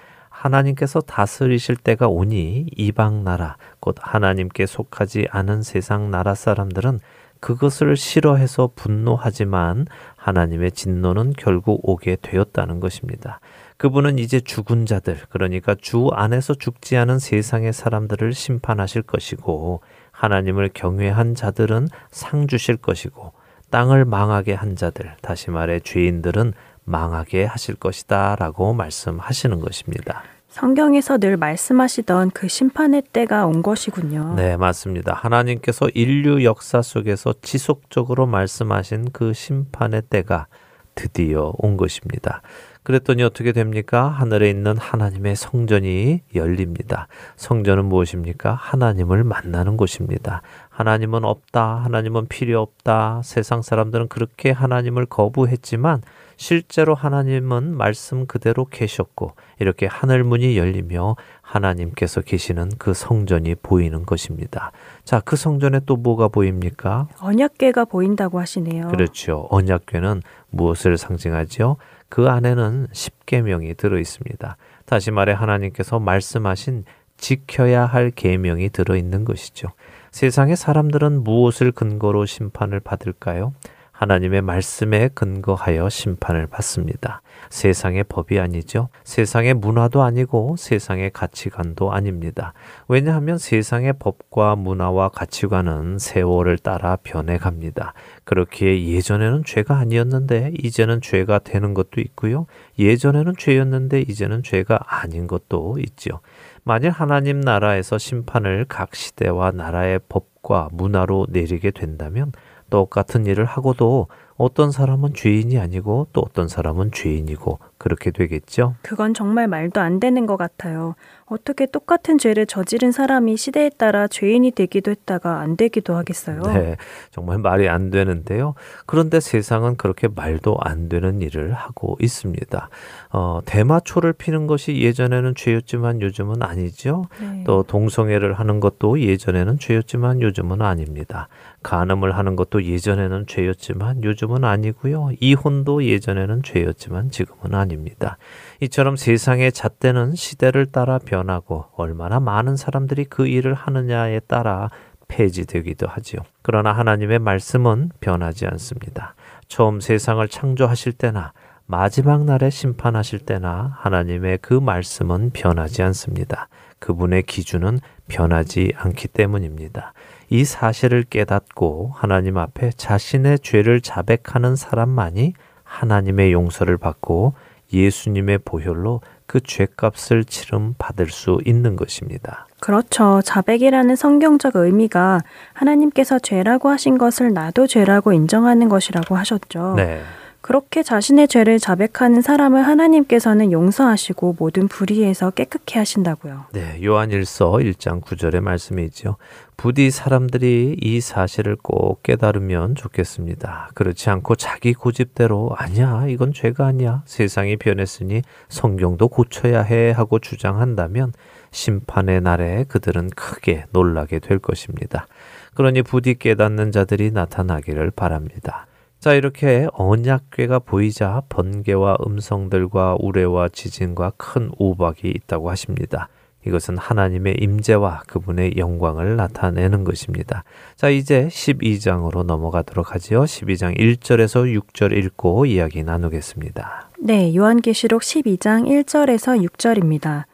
하나님께서 다스리실 때가 오니 이방 나라, 곧 하나님께 속하지 않은 세상 나라 사람들은 그것을 싫어해서 분노하지만 하나님의 진노는 결국 오게 되었다는 것입니다. 그분은 이제 죽은 자들, 그러니까 주 안에서 죽지 않은 세상의 사람들을 심판하실 것이고, 하나님을 경외한 자들은 상 주실 것이고, 땅을 망하게 한 자들, 다시 말해 죄인들은 망하게 하실 것이다 라고 말씀하시는 것입니다. 성경에서 늘 말씀하시던 그 심판의 때가 온 것이군요. 네, 맞습니다. 하나님께서 인류 역사 속에서 지속적으로 말씀하신 그 심판의 때가 드디어 온 것입니다. 그랬더니 어떻게 됩니까? 하늘에 있는 하나님의 성전이 열립니다. 성전은 무엇입니까? 하나님을 만나는 곳입니다. 하나님은 없다. 하나님은 필요 없다. 세상 사람들은 그렇게 하나님을 거부했지만 실제로 하나님은 말씀 그대로 계셨고 이렇게 하늘 문이 열리며 하나님께서 계시는 그 성전이 보이는 것입니다. 자, 그 성전에 또 뭐가 보입니까? 언약궤가 보인다고 하시네요. 그렇죠. 언약궤는 무엇을 상징하지요? 그 안에는 십계명이 들어 있습니다. 다시 말해 하나님께서 말씀하신 지켜야 할 계명이 들어 있는 것이죠. 세상의 사람들은 무엇을 근거로 심판을 받을까요? 하나님의 말씀에 근거하여 심판을 받습니다. 세상의 법이 아니죠. 세상의 문화도 아니고 세상의 가치관도 아닙니다. 왜냐하면 세상의 법과 문화와 가치관은 세월을 따라 변해갑니다. 그렇기에 예전에는 죄가 아니었는데 이제는 죄가 되는 것도 있고요. 예전에는 죄였는데 이제는 죄가 아닌 것도 있죠. 만일 하나님 나라에서 심판을 각 시대와 나라의 법과 문화로 내리게 된다면 똑같은 일을 하고도 어떤 사람은 죄인이 아니고 또 어떤 사람은 죄인이고 그렇게 되겠죠? 그건 정말 말도 안 되는 것 같아요. 어떻게 똑같은 죄를 저지른 사람이 시대에 따라 죄인이 되기도 했다가 안 되기도 하겠어요? 네, 정말 말이 안 되는데요. 그런데 세상은 그렇게 말도 안 되는 일을 하고 있습니다. 어, 대마초를 피는 것이 예전에는 죄였지만 요즘은 아니죠. 네. 또 동성애를 하는 것도 예전에는 죄였지만 요즘은 아닙니다. 간음을 하는 것도 예전에는 죄였지만 요즘은 아니고요. 이혼도 예전에는 죄였지만 지금은 아 닙니다. 이처럼 세상의 잣대는 시대를 따라 변하고 얼마나 많은 사람들이 그 일을 하느냐에 따라 폐지되기도 하지요. 그러나 하나님의 말씀은 변하지 않습니다. 처음 세상을 창조하실 때나 마지막 날에 심판하실 때나 하나님의 그 말씀은 변하지 않습니다. 그분의 기준은 변하지 않기 때문입니다. 이 사실을 깨닫고 하나님 앞에 자신의 죄를 자백하는 사람만이 하나님의 용서를 받고 예수님의 보혈로 그 죄값을 치름 받을 수 있는 것입니다. 그렇죠. 자백이라는 성경적 의미가 하나님께서 죄라고 하신 것을 나도 죄라고 인정하는 것이라고 하셨죠. 네. 그렇게 자신의 죄를 자백하는 사람을 하나님께서는 용서하시고 모든 불의에서 깨끗게 하신다고요. 네, 요한일서 1장 9절의 말씀이지요. 부디 사람들이 이 사실을 꼭 깨달으면 좋겠습니다. 그렇지 않고 자기 고집대로 아니야, 이건 죄가 아니야. 세상이 변했으니 성경도 고쳐야 해 하고 주장한다면 심판의 날에 그들은 크게 놀라게 될 것입니다. 그러니 부디 깨닫는 자들이 나타나기를 바랍니다. 자, 이렇게 언약궤가 보이자 번개와 음성들과 우레와 지진과 큰 우박이 있다고 하십니다. 이것은 하나님의 임재와 그분의 영광을 나타내는 것입니다. 자, 이제 12장으로 넘어가도록 하지요. 12장 1절에서 6절 읽고 이야기 나누겠습니다. 네, 요한계시록 12장 1절에서 6절입니다.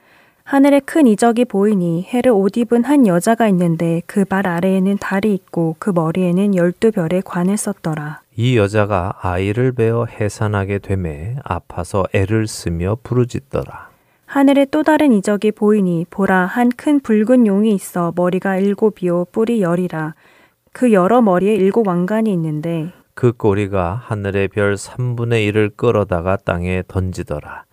하늘에 큰 이적이 보이니 해를 옷 입은 한 여자가 있는데 그 발 아래에는 달이 있고 그 머리에는 열두 별의 관을 썼더라. 이 여자가 아이를 베어 해산하게 되매 아파서 애를 쓰며 부르짖더라. 하늘에 또 다른 이적이 보이니 보라 한 큰 붉은 용이 있어 머리가 일곱이요 뿔이 열이라 그 여러 머리에 일곱 왕관이 있는데 그 꼬리가 하늘의 별 3분의 1을 끌어다가 땅에 던지더라.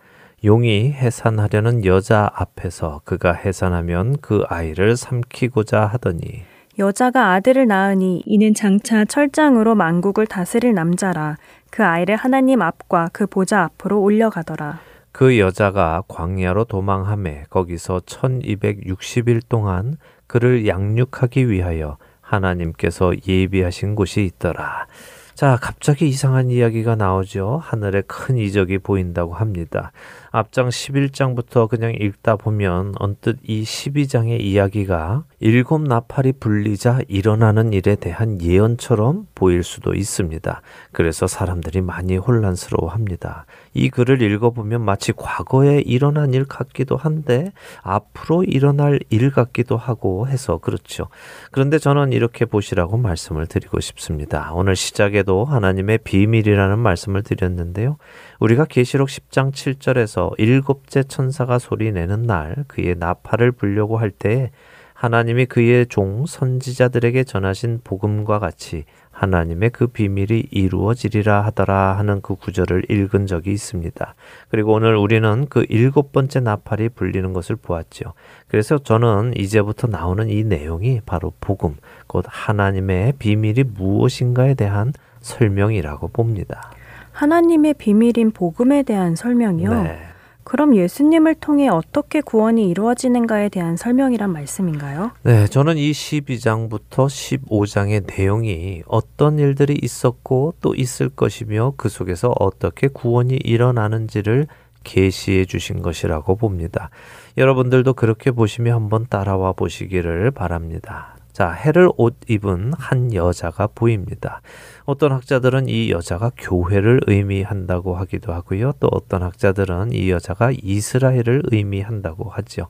용이 해산하려는 여자 앞에서 그가 해산하면 그 아이를 삼키고자 하더니 여자가 아들을 낳으니 이는 장차 철장으로 만국을 다스릴 남자라 그 아이를 하나님 앞과 그 보좌 앞으로 올려가더라. 그 여자가 광야로 도망함에 거기서 1260일 동안 그를 양육하기 위하여 하나님께서 예비하신 곳이 있더라. 자, 갑자기 이상한 이야기가 나오죠. 하늘에 큰 이적이 보인다고 합니다. 앞장 11장부터 그냥 읽다 보면 언뜻 이 12장의 이야기가 일곱 나팔이 불리자 일어나는 일에 대한 예언처럼 보일 수도 있습니다. 그래서 사람들이 많이 혼란스러워 합니다. 이 글을 읽어보면 마치 과거에 일어난 일 같기도 한데 앞으로 일어날 일 같기도 하고 해서 그렇죠. 그런데 저는 이렇게 보시라고 말씀을 드리고 싶습니다. 오늘 시작에도 하나님의 비밀이라는 말씀을 드렸는데요. 우리가 계시록 10장 7절에서 일곱째 천사가 소리내는 날 그의 나팔을 불려고 할 때에 하나님이 그의 종 선지자들에게 전하신 복음과 같이 하나님의 그 비밀이 이루어지리라 하더라 하는 그 구절을 읽은 적이 있습니다. 그리고 오늘 우리는 그 일곱 번째 나팔이 불리는 것을 보았죠. 그래서 저는 이제부터 나오는 이 내용이 바로 복음, 곧 하나님의 비밀이 무엇인가에 대한 설명이라고 봅니다. 하나님의 비밀인 복음에 대한 설명이요. 네. 그럼 예수님을 통해 어떻게 구원이 이루어지는가에 대한 설명이란 말씀인가요? 네, 저는 이 12장부터 15장의 내용이 어떤 일들이 있었고 또 있을 것이며 그 속에서 어떻게 구원이 일어나는지를 계시해 주신 것이라고 봅니다. 여러분들도 그렇게 보시며 한번 따라와 보시기를 바랍니다. 자, 해를 옷 입은 한 여자가 보입니다. 어떤 학자들은 이 여자가 교회를 의미한다고 하기도 하고요. 또 어떤 학자들은 이 여자가 이스라엘을 의미한다고 하죠.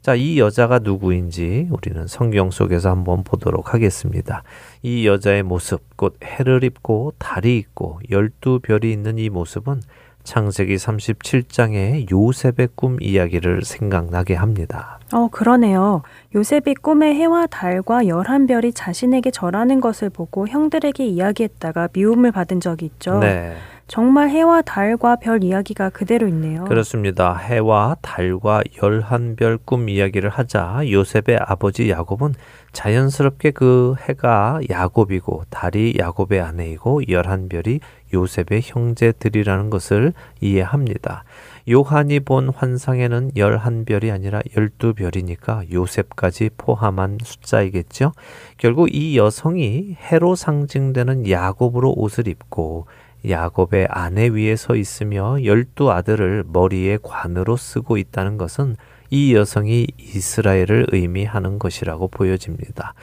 자, 이 여자가 누구인지 우리는 성경 속에서 한번 보도록 하겠습니다. 이 여자의 모습, 곧 해를 입고 달이 있고 열두 별이 있는 이 모습은 창세기 37장의 요셉의 꿈 이야기를 생각나게 합니다. 어, 그러네요. 요셉이 꿈에 해와 달과 열한 별이 자신에게 절하는 것을 보고 형들에게 이야기했다가 미움을 받은 적이 있죠. 네. 정말 해와 달과 별 이야기가 그대로 있네요. 그렇습니다. 해와 달과 열한 별 꿈 이야기를 하자 요셉의 아버지 야곱은 자연스럽게 그 해가 야곱이고 달이 야곱의 아내이고 열한 별이 요셉의 형제들이라는 것을 이해합니다. 요한이 본 환상에는 열한 별이 아니라 열두 별이니까 요셉까지 포함한 숫자이겠죠. 결국 이 여성이 해로 상징되는 야곱으로 옷을 입고 야곱의 아내 위에 서 있으며 열두 아들을 머리에 관으로 쓰고 있다는 것은 이 여성이 이스라엘을 의미하는 것이라고 보여집니다.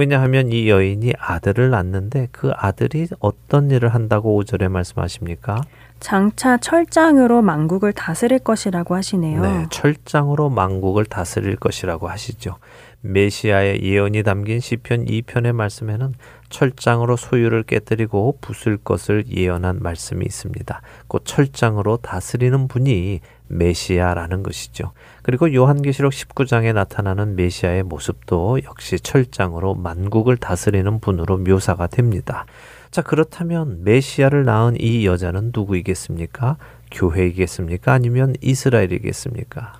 왜냐하면 이 여인이 아들을 낳는데 그 아들이 어떤 일을 한다고 5절에 말씀하십니까? 장차 철장으로 망국을 다스릴 것이라고 하시네요. 네, 철장으로 망국을 다스릴 것이라고 하시죠. 메시아의 예언이 담긴 시편 2편의 말씀에는 철장으로 소유를 깨뜨리고 부술 것을 예언한 말씀이 있습니다. 곧 철장으로 다스리는 분이 메시아라는 것이죠. 그리고 요한계시록 19장에 나타나는 메시아의 모습도 역시 철장으로 만국을 다스리는 분으로 묘사가 됩니다. 자, 그렇다면 메시아를 낳은 이 여자는 누구이겠습니까? 교회이겠습니까? 아니면 이스라엘이겠습니까?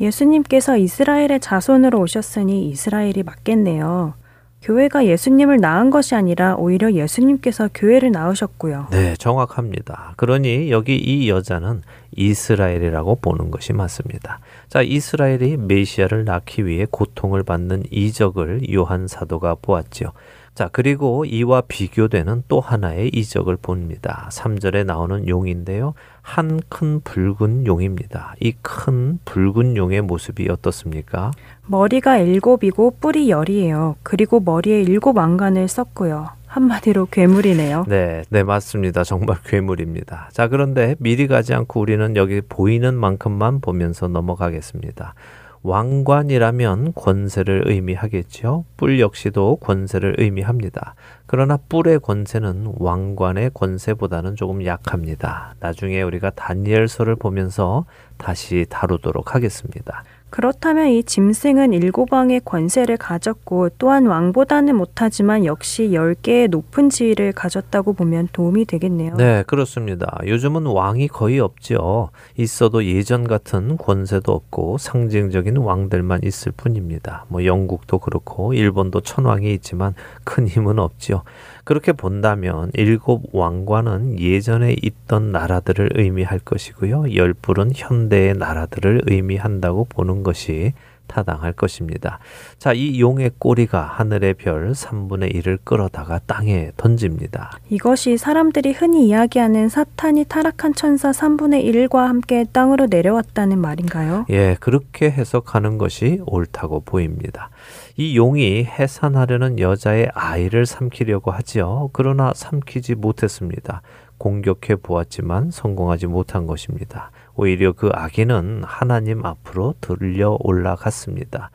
예수님께서 이스라엘의 자손으로 오셨으니 이스라엘이 맞겠네요. 교회가 예수님을 낳은 것이 아니라 오히려 예수님께서 교회를 낳으셨고요. 네, 정확합니다. 그러니 여기 이 여자는 이스라엘이라고 보는 것이 맞습니다. 자, 이스라엘이 메시아를 낳기 위해 고통을 받는 이적을 요한 사도가 보았지요. 자, 그리고 이와 비교되는 또 하나의 이적을 봅니다. 3절에 나오는 용인데요. 한 큰 붉은 용입니다. 이 큰 붉은 용의 모습이 어떻습니까? 머리가 일곱이고 뿔이 열이에요. 그리고 머리에 일곱 왕관을 썼고요. 한마디로 괴물이네요. 네, 네, 맞습니다. 정말 [LAUGHS] 괴물입니다. 자, 그런데 미리 가지 않고 우리는 여기 보이는 만큼만 보면서 넘어가겠습니다. 왕관이라면 권세를 의미하겠죠. 뿔 역시도 권세를 의미합니다. 그러나 뿔의 권세는 왕관의 권세보다는 조금 약합니다. 나중에 우리가 다니엘서를 보면서 다시 다루도록 하겠습니다. 그렇다면 이 짐승은 일곱 왕의 권세를 가졌고 또한 왕보다는 못하지만 역시 10개의 높은 지위를 가졌다고 보면 도움이 되겠네요. 네, 그렇습니다. 요즘은 왕이 거의 없죠. 있어도 예전 같은 권세도 없고 상징적인 왕들만 있을 뿐입니다. 뭐 영국도 그렇고 일본도 천왕이 있지만 큰 힘은 없죠. 그렇게 본다면 일곱 왕과는 예전에 있던 나라들을 의미할 것이고요. 열불은 현대의 나라들을 의미한다고 보는 것이 타당할 것입니다. 자, 이 용의 꼬리가 하늘의 별 3분의 1을 끌어다가 땅에 던집니다. 이것이 사람들이 흔히 이야기하는 사탄이 타락한 천사 3분의 1과 함께 땅으로 내려왔다는 말인가요? 예, 그렇게 해석하는 것이 옳다고 보입니다. 이 용이 해산하려는 여자의 아이를 삼키려고 하지요. 그러나 삼키지 못했습니다. 공격해 보았지만 성공하지 못한 것입니다. 오히려 그 아기는 하나님 앞으로 들려 올라갔습니다.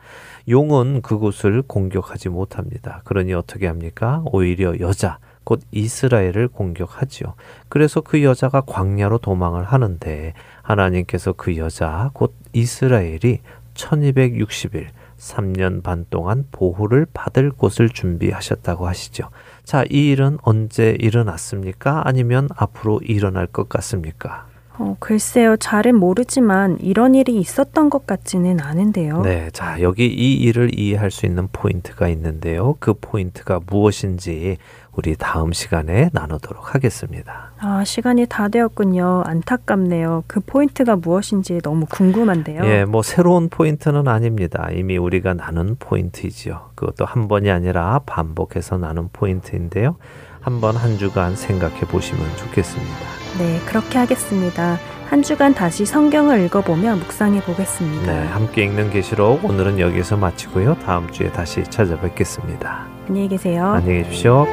용은 그곳을 공격하지 못합니다. 그러니 어떻게 합니까? 오히려 여자, 곧 이스라엘을 공격하지요. 그래서 그 여자가 광야로 도망을 하는데 하나님께서 그 여자, 곧 이스라엘이 1260일, 3년 반 동안 보호를 받을 곳을 준비하셨다고 하시죠. 자, 이 일은 언제 일어났습니까? 아니면 앞으로 일어날 것 같습니까? 어, 글쎄요, 잘은 모르지만 이런 일이 있었던 것 같지는 않은데요. 네, 자, 여기 이 일을 이해할 수 있는 포인트가 있는데요. 그 포인트가 무엇인지 우리 다음 시간에 나누도록 하겠습니다. 아, 시간이 다 되었군요. 안타깝네요. 그 포인트가 무엇인지 너무 궁금한데요. 예, 뭐 새로운 포인트는 아닙니다. 이미 우리가 나눈 포인트이지요. 그것도 한 번이 아니라 반복해서 나눈 포인트인데요. 한번 한 주간 생각해 보시면 좋겠습니다. 네, 그렇게 하겠습니다. 한 주간 다시 성경을 읽어보며 묵상해 보겠습니다. 네, 함께 읽는 계시록 오늘은 여기서 마치고요. 다음 주에 다시 찾아뵙겠습니다. 안녕히 계세요. 안녕히 계십시오.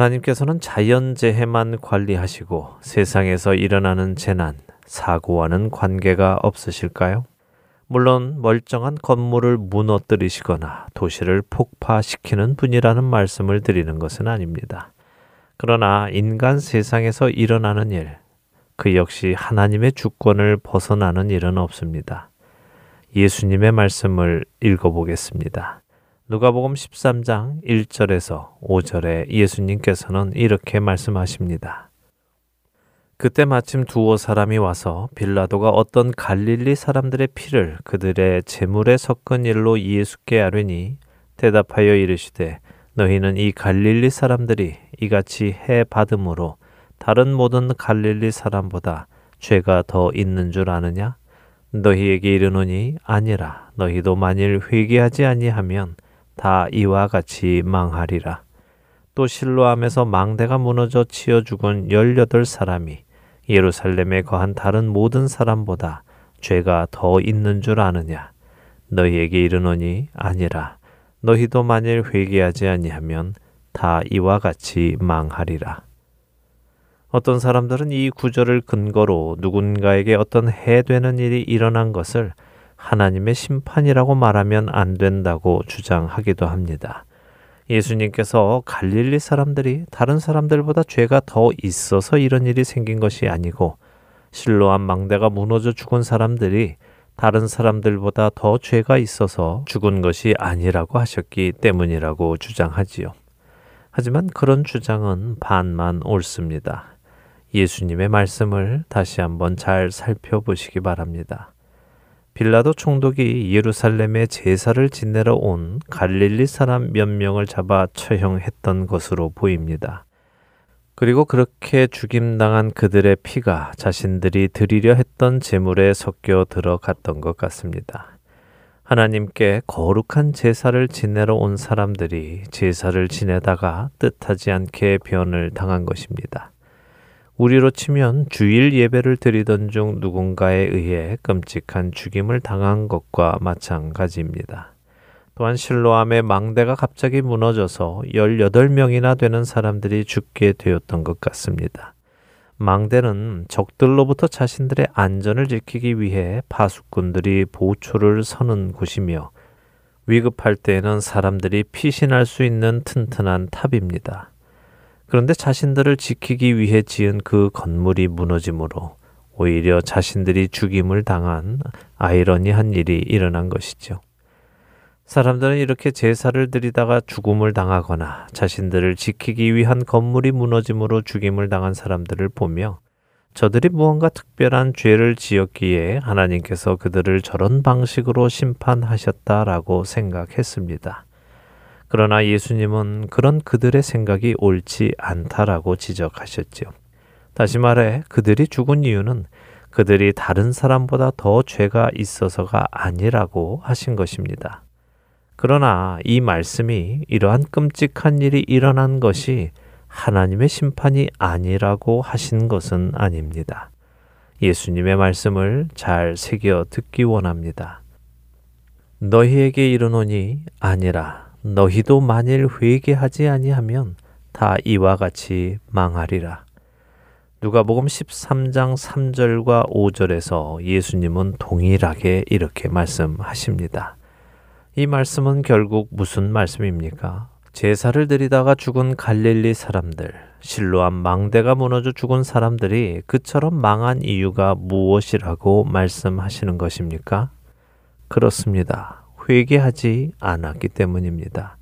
하나님께서는 자연재해만 관리하시고 세상에서 일어나는 재난, 사고와는 관계가 없으실까요? 물론 멀쩡한 건물을 무너뜨리시거나 도시를 폭파시키는 분이라는 말씀을 드리는 것은 아닙니다. 그러나 인간 세상에서 일어나는 일, 그 역시 하나님의 주권을 벗어나는 일은 없습니다. 예수님의 말씀을 읽어보겠습니다. 누가복음 13장 1절에서 5절에 예수님께서는 이렇게 말씀하십니다. 그때 마침 두어 사람이 와서 빌라도가 어떤 갈릴리 사람들의 피를 그들의 재물에 섞은 일로 예수께 아뢰니 대답하여 이르시되 너희는 이 갈릴리 사람들이 이같이 해 받음으로 다른 모든 갈릴리 사람보다 죄가 더 있는 줄 아느냐? 너희에게 이르노니 아니라 너희도 만일 회개하지 아니하면 다 이와 같이 망하리라. 또 실로암에서 망대가 무너져 치어 죽은 열여덟 사람이 예루살렘에 거한 다른 모든 사람보다 죄가 더 있는 줄 아느냐? 너희에게 이르노니 아니라 너희도 만일 회개하지 아니하면 다 이와 같이 망하리라. 어떤 사람들은 이 구절을 근거로 누군가에게 어떤 해되는 일이 일어난 것을 하나님의 심판이라고 말하면 안 된다고 주장하기도 합니다. 예수님께서 갈릴리 사람들이 다른 사람들보다 죄가 더 있어서 이런 일이 생긴 것이 아니고 실로암 망대가 무너져 죽은 사람들이 다른 사람들보다 더 죄가 있어서 죽은 것이 아니라고 하셨기 때문이라고 주장하지요. 하지만 그런 주장은 반만 옳습니다. 예수님의 말씀을 다시 한번 잘 살펴보시기 바랍니다. 빌라도 총독이 예루살렘에 제사를 지내러 온 갈릴리 사람 몇 명을 잡아 처형했던 것으로 보입니다. 그리고 그렇게 죽임당한 그들의 피가 자신들이 드리려 했던 제물에 섞여 들어갔던 것 같습니다. 하나님께 거룩한 제사를 지내러 온 사람들이 제사를 지내다가 뜻하지 않게 변을 당한 것입니다. 우리로 치면 주일 예배를 드리던 중 누군가에 의해 끔찍한 죽임을 당한 것과 마찬가지입니다. 또한 실로암의 망대가 갑자기 무너져서 18명이나 되는 사람들이 죽게 되었던 것 같습니다. 망대는 적들로부터 자신들의 안전을 지키기 위해 파수꾼들이 보초를 서는 곳이며 위급할 때에는 사람들이 피신할 수 있는 튼튼한 탑입니다. 그런데 자신들을 지키기 위해 지은 그 건물이 무너짐으로 오히려 자신들이 죽임을 당한 아이러니한 일이 일어난 것이죠. 사람들은 이렇게 제사를 드리다가 죽음을 당하거나 자신들을 지키기 위한 건물이 무너짐으로 죽임을 당한 사람들을 보며 저들이 무언가 특별한 죄를 지었기에 하나님께서 그들을 저런 방식으로 심판하셨다라고 생각했습니다. 그러나 예수님은 그런 그들의 생각이 옳지 않다라고 지적하셨지요. 다시 말해 그들이 죽은 이유는 그들이 다른 사람보다 더 죄가 있어서가 아니라고 하신 것입니다. 그러나 이 말씀이 이러한 끔찍한 일이 일어난 것이 하나님의 심판이 아니라고 하신 것은 아닙니다. 예수님의 말씀을 잘 새겨 듣기 원합니다. 너희에게 이르노니 아니라 너희도 만일 회개하지 아니하면 다 이와 같이 망하리라. 누가복음 13장 3절과 5절에서 예수님은 동일하게 이렇게 말씀하십니다. 이 말씀은 결국 무슨 말씀입니까? 제사를 드리다가 죽은 갈릴리 사람들, 실로암 망대가 무너져 죽은 사람들이 그처럼 망한 이유가 무엇이라고 말씀하시는 것입니까? 그렇습니다. 회개하지 않았기 때문입니다.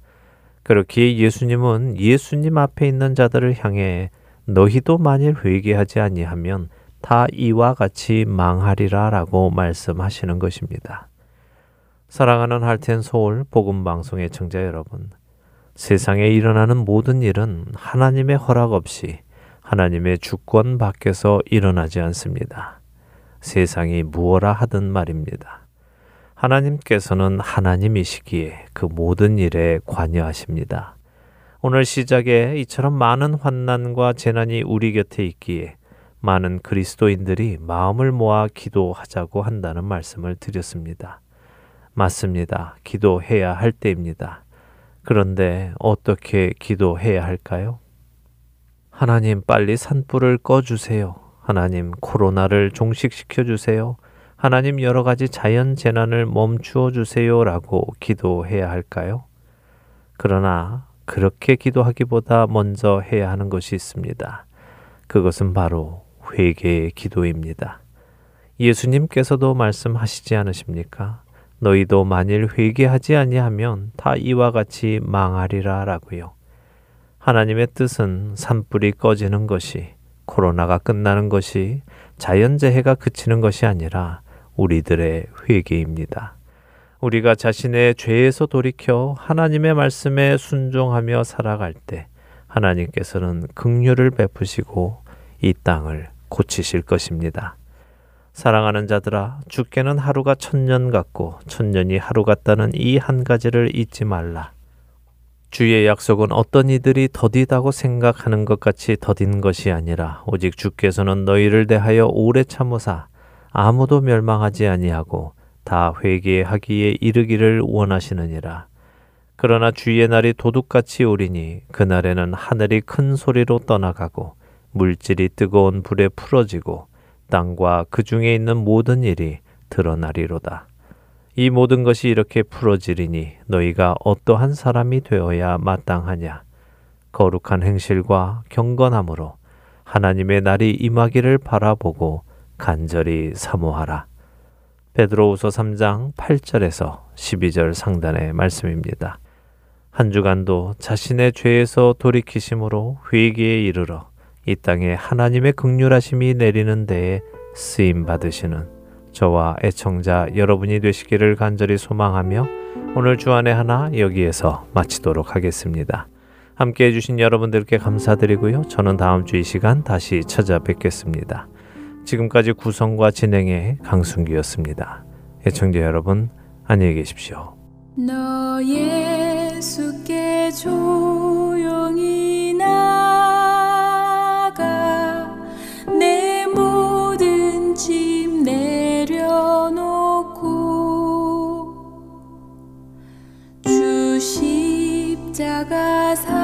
그렇기에 예수님은 예수님 앞에 있는 자들을 향해 너희도 만일 회개하지 아니하면 다 이와 같이 망하리라라고 말씀하시는 것입니다. 사랑하는 할텐 서울 복음 방송의 청자 여러분, 세상에 일어나는 모든 일은 하나님의 허락 없이 하나님의 주권 밖에서 일어나지 않습니다. 세상이 무엇라 하든 말입니다. 하나님께서는 하나님이시기에 그 모든 일에 관여하십니다. 오늘 시작에 이처럼 많은 환난과 재난이 우리 곁에 있기에 많은 그리스도인들이 마음을 모아 기도하자고 한다는 말씀을 드렸습니다. 맞습니다. 기도해야 할 때입니다. 그런데 어떻게 기도해야 할까요? 하나님 빨리 산불을 꺼주세요. 하나님 코로나를 종식시켜 주세요. 하나님 여러 가지 자연 재난을 멈추어 주세요. 라고 기도해야 할까요? 그러나 그렇게 기도하기보다 먼저 해야 하는 것이 있습니다. 그것은 바로 회개의 기도입니다. 예수님께서도 말씀하시지 않으십니까? 너희도 만일 회개하지 아니하면 다 이와 같이 망하리라라고요. 하나님의 뜻은 산불이 꺼지는 것이 코로나가 끝나는 것이 자연재해가 그치는 것이 아니라 우리들의 회개입니다. 우리가 자신의 죄에서 돌이켜 하나님의 말씀에 순종하며 살아갈 때 하나님께서는 긍휼을 베푸시고 이 땅을 고치실 것입니다. 사랑하는 자들아, 죽게는 하루가 천년 같고 천년이 하루 같다는 이 한 가지를 잊지 말라. 주의 약속은 어떤 이들이 더디다고 생각하는 것 같이 더딘 것이 아니라 오직 주께서는 너희를 대하여 오래 참으사 아무도 멸망하지 아니하고 다 회개하기에 이르기를 원하시느니라. 그러나 주의 날이 도둑같이 오리니 그날에는 하늘이 큰 소리로 떠나가고 물질이 뜨거운 불에 풀어지고 땅과 그 중에 있는 모든 일이 드러나리로다. 이 모든 것이 이렇게 풀어지리니 너희가 어떠한 사람이 되어야 마땅하냐? 거룩한 행실과 경건함으로 하나님의 날이 임하기를 바라보고 간절히 사모하라. 베드로우서 3장 8절에서 12절 상단의 말씀입니다. 한 주간도 자신의 죄에서 돌이키심으로 회개에 이르러 이 땅에 하나님의 극률하심이 내리는 데에 쓰임 받으시는 저와 애청자 여러분이 되시기를 간절히 소망하며 오늘 주안의 하나 여기에서 마치도록 하겠습니다. 함께 해주신 여러분들께 감사드리고요. 저는 다음 주 이 시간 다시 찾아뵙겠습니다. 지금까지 구성과 진행의 강순기였습니다. 애청자 여러분 안녕히 계십시오. 너 예수께 조용히 나가 내 모든 짐 내려놓고 주 십자가 사